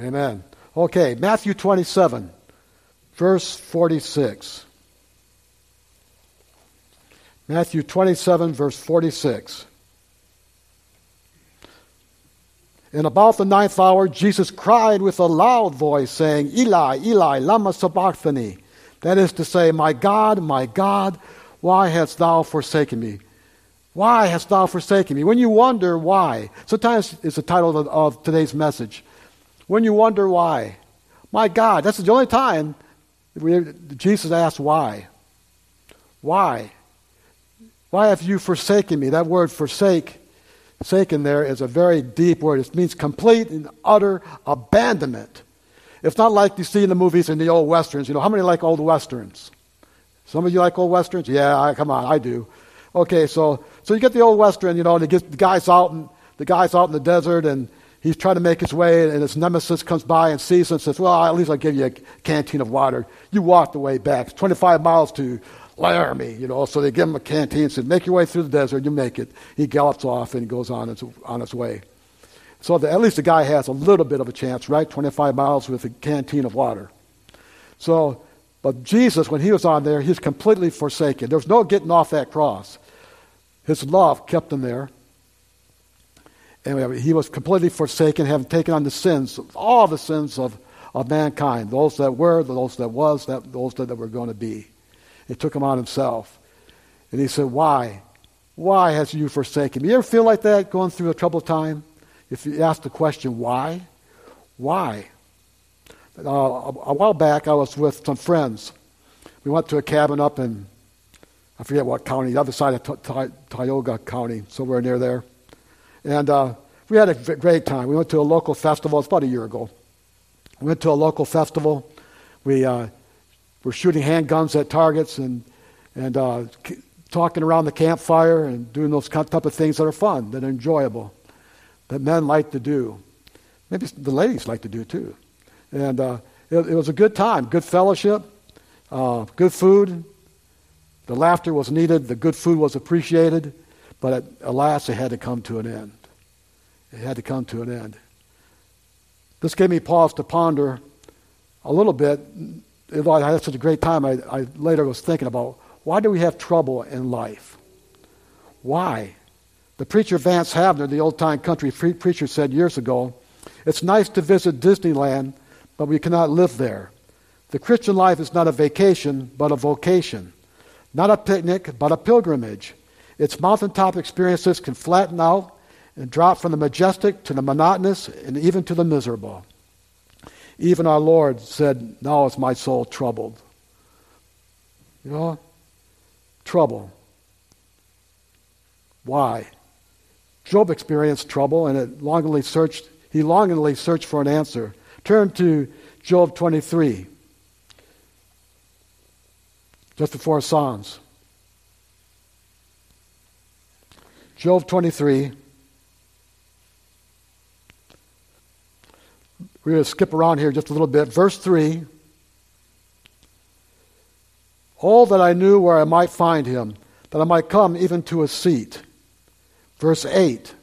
Amen. Okay, Matthew 27, verse 46. Matthew 27, verse 46. And about the ninth hour, Jesus cried with a loud voice, saying, Eli, Eli, lama sabachthani. That is to say, My God, my God, why hast thou forsaken me? Why hast thou forsaken me? When you wonder why, sometimes it's the title of, of today's message. When you wonder why, my God, that's the only time Jesus asked why. Why? Why have you forsaken me? That word forsake, forsaken there is a very deep word. It means complete and utter abandonment. It's not like you see in the movies in the old westerns. You know, how many like old westerns? Some of you like old westerns? Yeah, I, come on, I do. Okay, so so you get the old western, you know, and the guy's out and the guy's out in the desert and he's trying to make his way and his nemesis comes by and sees him and says, Well, at least I'll give you a canteen of water. You walk the way back. It's 25 miles to Laramie, you know. So they give him a canteen and said, Make your way through the desert, you make it. He gallops off and goes on his, on his way. So the, at least the guy has a little bit of a chance, right? 25 miles with a canteen of water. So, but Jesus, when he was on there, he's completely forsaken. There's no getting off that cross. His love kept him there. And he was completely forsaken, having taken on the sins, of all the sins of, of mankind, those that were, those that was, that, those that were going to be. He took them on himself. And he said, Why? Why has you forsaken me? You ever feel like that going through a troubled time? If you ask the question, why? Why? Uh, a, a while back, I was with some friends. We went to a cabin up in I forget what county, the other side of Tioga County, somewhere near there. And uh, we had a great time. We went to a local festival. It's about a year ago. We went to a local festival. We uh, were shooting handguns at targets and, and uh, talking around the campfire and doing those type of things that are fun, that are enjoyable, that men like to do. Maybe the ladies like to do too. And uh, it, it, was a good time, good fellowship, uh, good food, the laughter was needed, the good food was appreciated, but alas, it had to come to an end. It had to come to an end. This gave me pause to ponder a little bit. I had such a great time, I, I later was thinking about why do we have trouble in life? Why? The preacher Vance Havner, the old time country preacher, said years ago, It's nice to visit Disneyland, but we cannot live there. The Christian life is not a vacation, but a vocation. Not a picnic, but a pilgrimage. Its mountaintop experiences can flatten out and drop from the majestic to the monotonous and even to the miserable. Even our Lord said, Now is my soul troubled. You know, trouble. Why? Job experienced trouble and it longingly searched, he longingly searched for an answer. Turn to Job 23 just before Psalms. Job 23. We're going to skip around here just a little bit. Verse 3 All that I knew where I might find him, that I might come even to a seat. Verse 8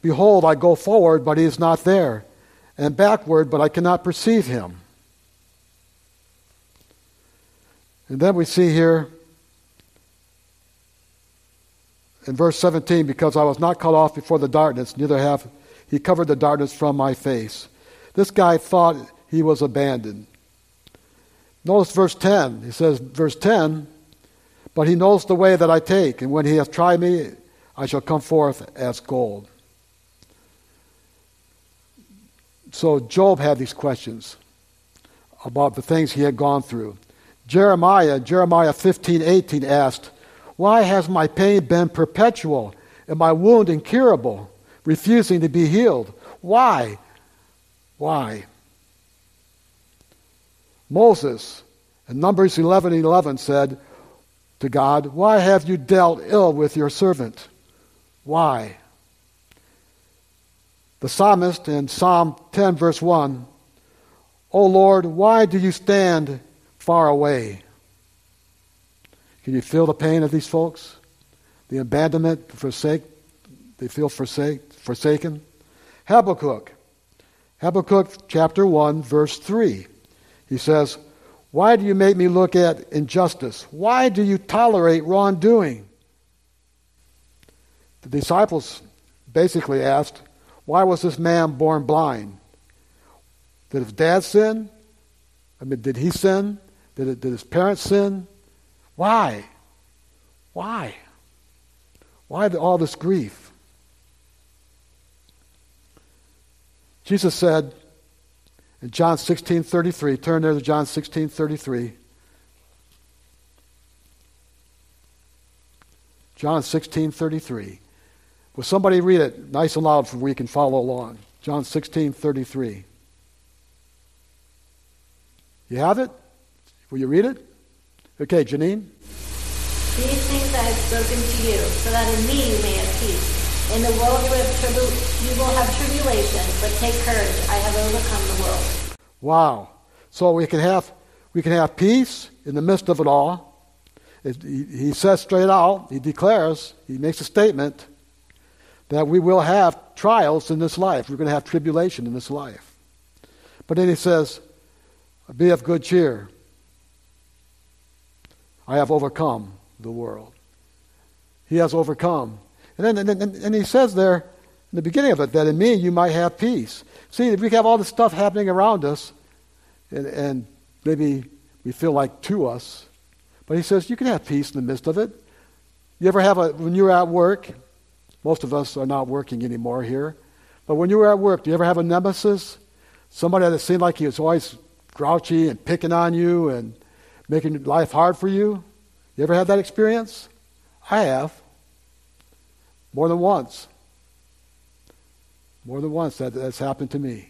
Behold, I go forward, but he is not there, and backward, but I cannot perceive him. And then we see here in verse 17, because I was not cut off before the darkness, neither have he covered the darkness from my face. This guy thought he was abandoned. Notice verse 10. He says, verse 10, but he knows the way that I take, and when he hath tried me, I shall come forth as gold. So Job had these questions about the things he had gone through. Jeremiah, Jeremiah 15, 18 asked, Why has my pain been perpetual and my wound incurable, refusing to be healed? Why? Why? Moses, in Numbers 11, 11 said to God, Why have you dealt ill with your servant? Why? The psalmist in Psalm 10, verse 1, O Lord, why do you stand far away. Can you feel the pain of these folks? The abandonment, forsake, they feel forsake, forsaken. Habakkuk. Habakkuk chapter 1, verse 3. He says, Why do you make me look at injustice? Why do you tolerate wrongdoing? The disciples basically asked, Why was this man born blind? Did his dad sin? I mean, did he sin? Did, it, did his parents sin? Why? Why? Why all this grief? Jesus said in John 16:33, turn there to John 16:33. John 16:33. Will somebody read it nice and loud so we can follow along? John 16:33. You have it? Will you read it? Okay, Janine. These things I have spoken to you, so that in me you may have peace. In the world you, have tribu- you will have tribulation, but take courage. I have overcome the world. Wow. So we can have we can have peace in the midst of it all. It, he, he says straight out, he declares, he makes a statement that we will have trials in this life. We're going to have tribulation in this life. But then he says, Be of good cheer. I have overcome the world. He has overcome. And then and, and, he says there in the beginning of it that in me you might have peace. See, if we have all this stuff happening around us, and, and maybe we feel like to us, but he says you can have peace in the midst of it. You ever have a, when you're at work, most of us are not working anymore here, but when you were at work, do you ever have a nemesis? Somebody that seemed like he was always grouchy and picking on you and making life hard for you? You ever had that experience? I have. More than once. More than once that, that's happened to me.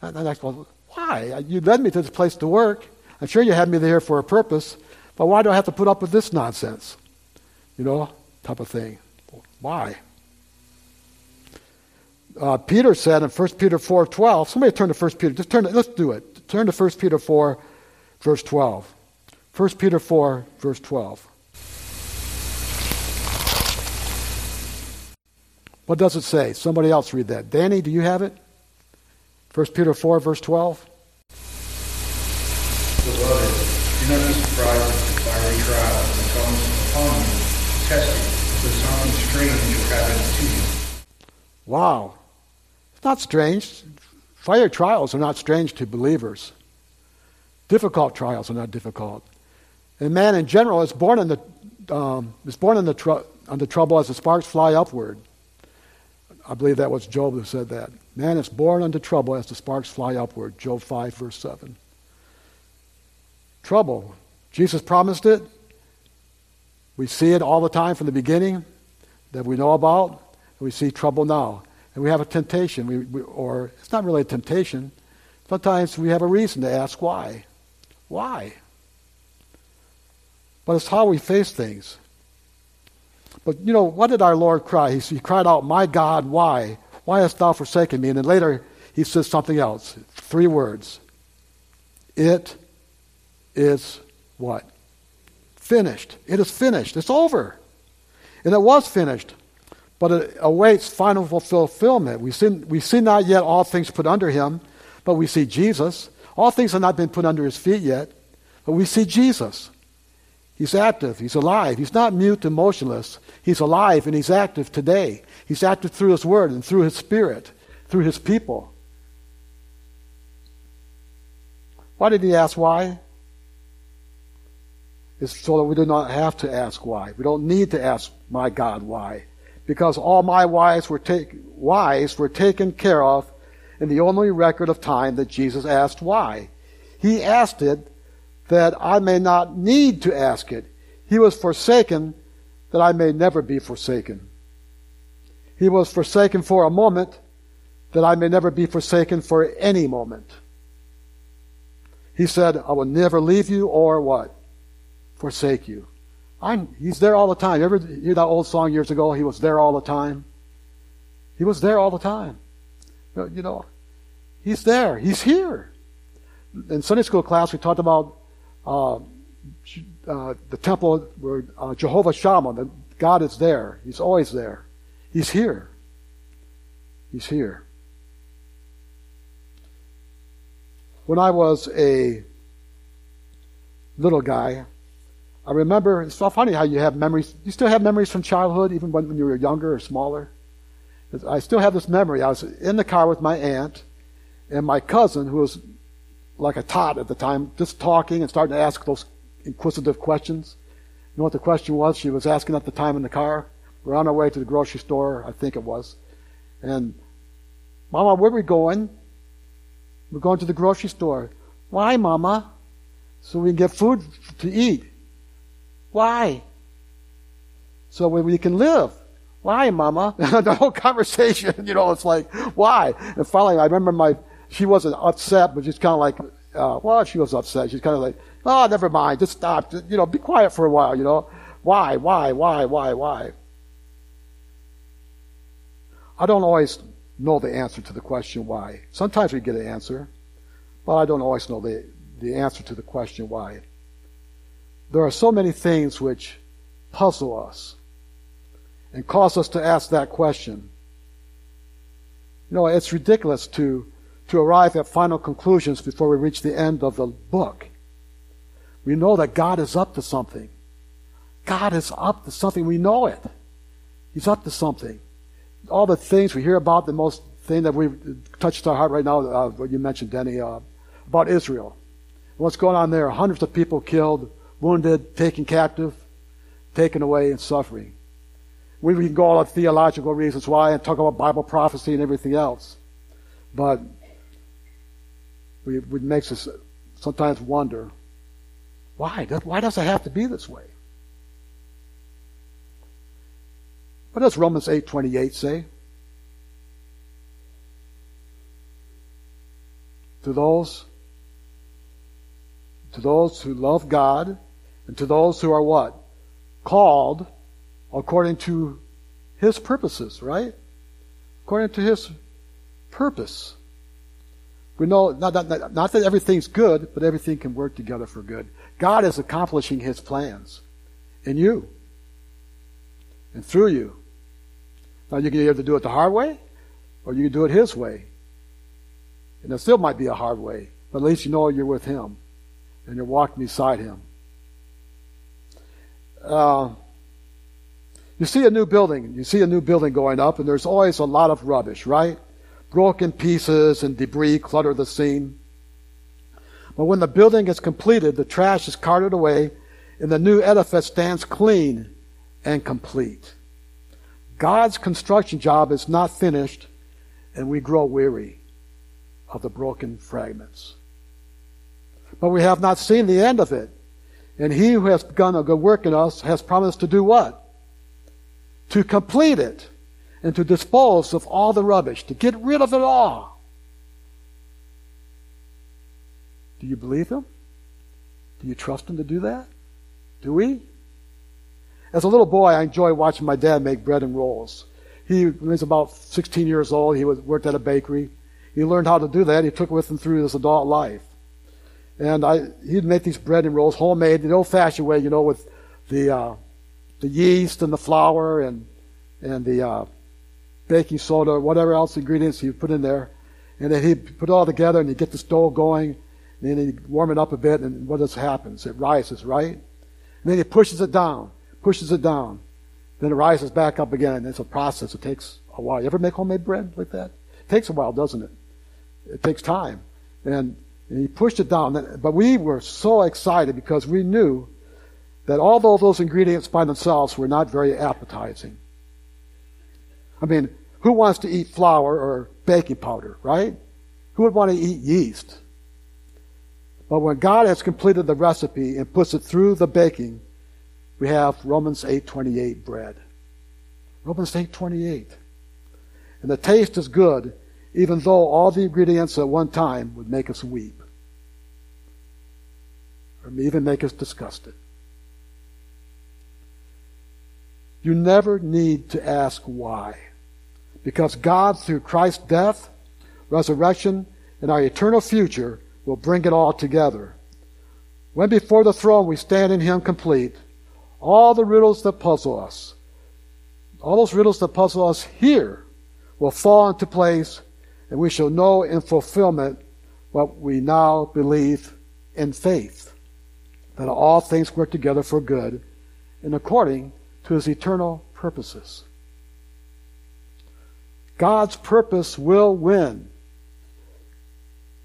And, and I go, why? You led me to this place to work. I'm sure you had me there for a purpose, but why do I have to put up with this nonsense? You know, type of thing. Why? Uh, Peter said in 1 Peter 4.12, somebody turn to 1 Peter, just turn, to, let's do it. Turn to 1 Peter 4, verse 12. 1 Peter 4, verse 12. What does it say? Somebody else read that. Danny, do you have it? 1 Peter 4, verse 12. Beloved, do not be surprised at the fiery trial that comes upon you to test you, something strange will happen to you. Wow. It's not strange. Fire trials are not strange to believers. Difficult trials are not difficult. And man in general is born in the, um, is born in the tr- under trouble as the sparks fly upward. I believe that was Job who said that. Man is born unto trouble as the sparks fly upward. Job 5, verse 7. Trouble. Jesus promised it. We see it all the time from the beginning that we know about. And We see trouble now. And we have a temptation, we, we, or it's not really a temptation. Sometimes we have a reason to ask why. Why? But it's how we face things. But you know, what did our Lord cry? He, he cried out, My God, why? Why hast thou forsaken me? And then later he says something else. Three words. It is what? Finished. It is finished. It's over. And it was finished. But it awaits final fulfillment. We see, we see not yet all things put under him, but we see Jesus. All things have not been put under his feet yet, but we see Jesus. He's active. He's alive. He's not mute and motionless. He's alive and he's active today. He's active through his word and through his spirit, through his people. Why did he ask why? It's so that we do not have to ask why. We don't need to ask, my God, why. Because all my whys were, take, whys were taken care of in the only record of time that Jesus asked why. He asked it that I may not need to ask it. He was forsaken that I may never be forsaken. He was forsaken for a moment that I may never be forsaken for any moment. He said, I will never leave you or what? Forsake you. I'm, he's there all the time. You ever hear that old song years ago? He was there all the time. He was there all the time. You know, he's there. He's here. In Sunday school class, we talked about the temple where uh, Jehovah Shammah, the, God is there. He's always there. He's here. He's here. when I was a little guy, I remember, it's so funny how you have memories. You still have memories from childhood, even when, when you were younger or smaller. I still have this memory. I was in the car with my aunt and my cousin, who was like a tot at the time, just talking and starting to ask those inquisitive questions. You know what the question was? She was asking at the time in the car. We're on our way to the grocery store, I think it was. And, Mama, where are we going? We're going to the grocery store. Why, Mama? So we can get food to eat. Why? So we can live. Why, Mama? the whole conversation, you know, it's like, why? And finally, I remember my, she wasn't upset, but she's kind of like, uh, well, she was upset. She's kind of like, oh, never mind, just stop. You know, be quiet for a while, you know. Why, why, why, why, why? I don't always know the answer to the question why. Sometimes we get an answer, but I don't always know the, the answer to the question why. There are so many things which puzzle us and cause us to ask that question. You know, it's ridiculous to, to arrive at final conclusions before we reach the end of the book. We know that God is up to something. God is up to something. We know it. He's up to something. All the things we hear about, the most thing that we touched our heart right now, uh, what you mentioned, Denny, uh, about Israel. What's going on there? Hundreds of people killed, wounded, taken captive, taken away, and suffering. We, we can go all the theological reasons why and talk about Bible prophecy and everything else. But it makes us sometimes wonder why? Why does it have to be this way? What does Romans 8:28 say? To those to those who love God and to those who are what? Called according to his purposes, right? According to his purpose. We know not, not, not that everything's good, but everything can work together for good. God is accomplishing his plans in you and through you. Now you can either do it the hard way or you can do it his way. And it still might be a hard way, but at least you know you're with him and you're walking beside him. Uh, you see a new building, you see a new building going up, and there's always a lot of rubbish, right? Broken pieces and debris clutter the scene. But when the building is completed, the trash is carted away, and the new edifice stands clean and complete. God's construction job is not finished, and we grow weary of the broken fragments. But we have not seen the end of it. And he who has begun a good work in us has promised to do what? to complete it and to dispose of all the rubbish, to get rid of it all. Do you believe him? Do you trust him to do that? Do we? As a little boy, I enjoyed watching my dad make bread and rolls. He, was about 16 years old, he worked at a bakery. He learned how to do that. He took it with him through his adult life. And I, he'd make these bread and rolls homemade, the old-fashioned way, you know, with the uh, the yeast and the flour and and the uh, baking soda, whatever else ingredients you put in there, and then he'd put it all together and he'd get the stove going, and then he'd warm it up a bit, and what does happens? It rises, right? And then he pushes it down, pushes it down, then it rises back up again. It's a process. It takes a while. You ever make homemade bread like that? It takes a while, doesn't it? It takes time, and, and he pushed it down. But we were so excited because we knew that although those ingredients by themselves were not very appetizing, I mean, who wants to eat flour or baking powder, right? Who would want to eat yeast? But when God has completed the recipe and puts it through the baking, we have Romans 8:28 bread. Romans 8:28. And the taste is good, even though all the ingredients at one time would make us weep. Or even make us disgusted. You never need to ask why. Because God, through Christ's death, resurrection, and our eternal future, will bring it all together. When before the throne we stand in Him complete, all the riddles that puzzle us, all those riddles that puzzle us here, will fall into place, and we shall know in fulfillment what we now believe in faith that all things work together for good and according to his eternal purposes. God's purpose will win.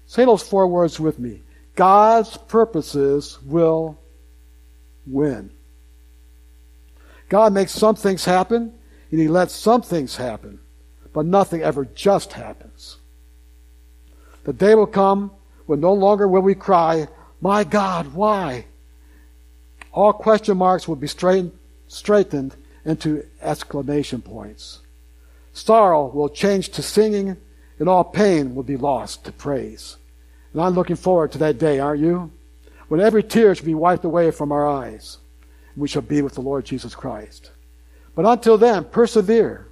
Say those four words with me. God's purposes will win. God makes some things happen, and He lets some things happen, but nothing ever just happens. The day will come when no longer will we cry, My God, why? All question marks will be straightened, into exclamation points. Sorrow will change to singing, and all pain will be lost to praise. And I'm looking forward to that day, aren't you? When every tear shall be wiped away from our eyes, and we shall be with the Lord Jesus Christ. But until then, persevere.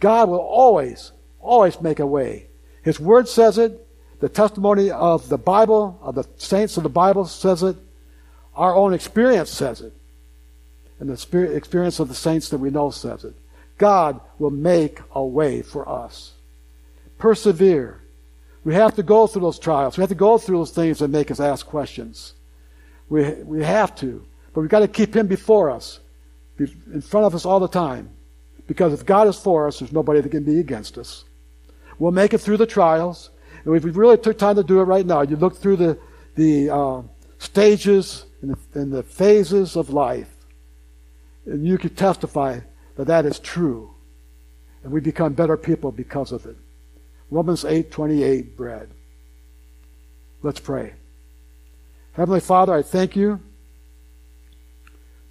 God will always, always make a way. His Word says it. The testimony of the Bible, of the saints of the Bible says it. Our own experience says it. And the experience of the saints that we know says it. God will make a way for us. Persevere. We have to go through those trials. We have to go through those things that make us ask questions. We, we have to. But we've got to keep Him before us, in front of us all the time. Because if God is for us, there's nobody that can be against us. We'll make it through the trials. And if we really took time to do it right now, you look through the, the uh, stages and the, and the phases of life, and you could testify that that is true. And we become better people because of it. Romans 8:28 bread. Let's pray. Heavenly Father, I thank you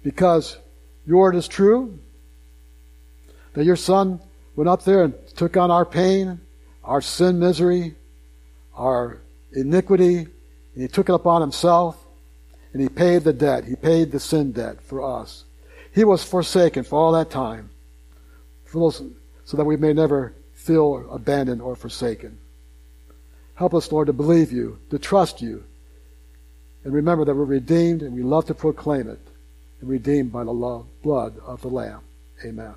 because your word is true. That your son went up there and took on our pain, our sin misery, our iniquity, and he took it upon himself and he paid the debt. He paid the sin debt for us. He was forsaken for all that time, those, so that we may never feel abandoned or forsaken. Help us, Lord, to believe you, to trust you, and remember that we're redeemed and we love to proclaim it, and redeemed by the love, blood of the Lamb. Amen.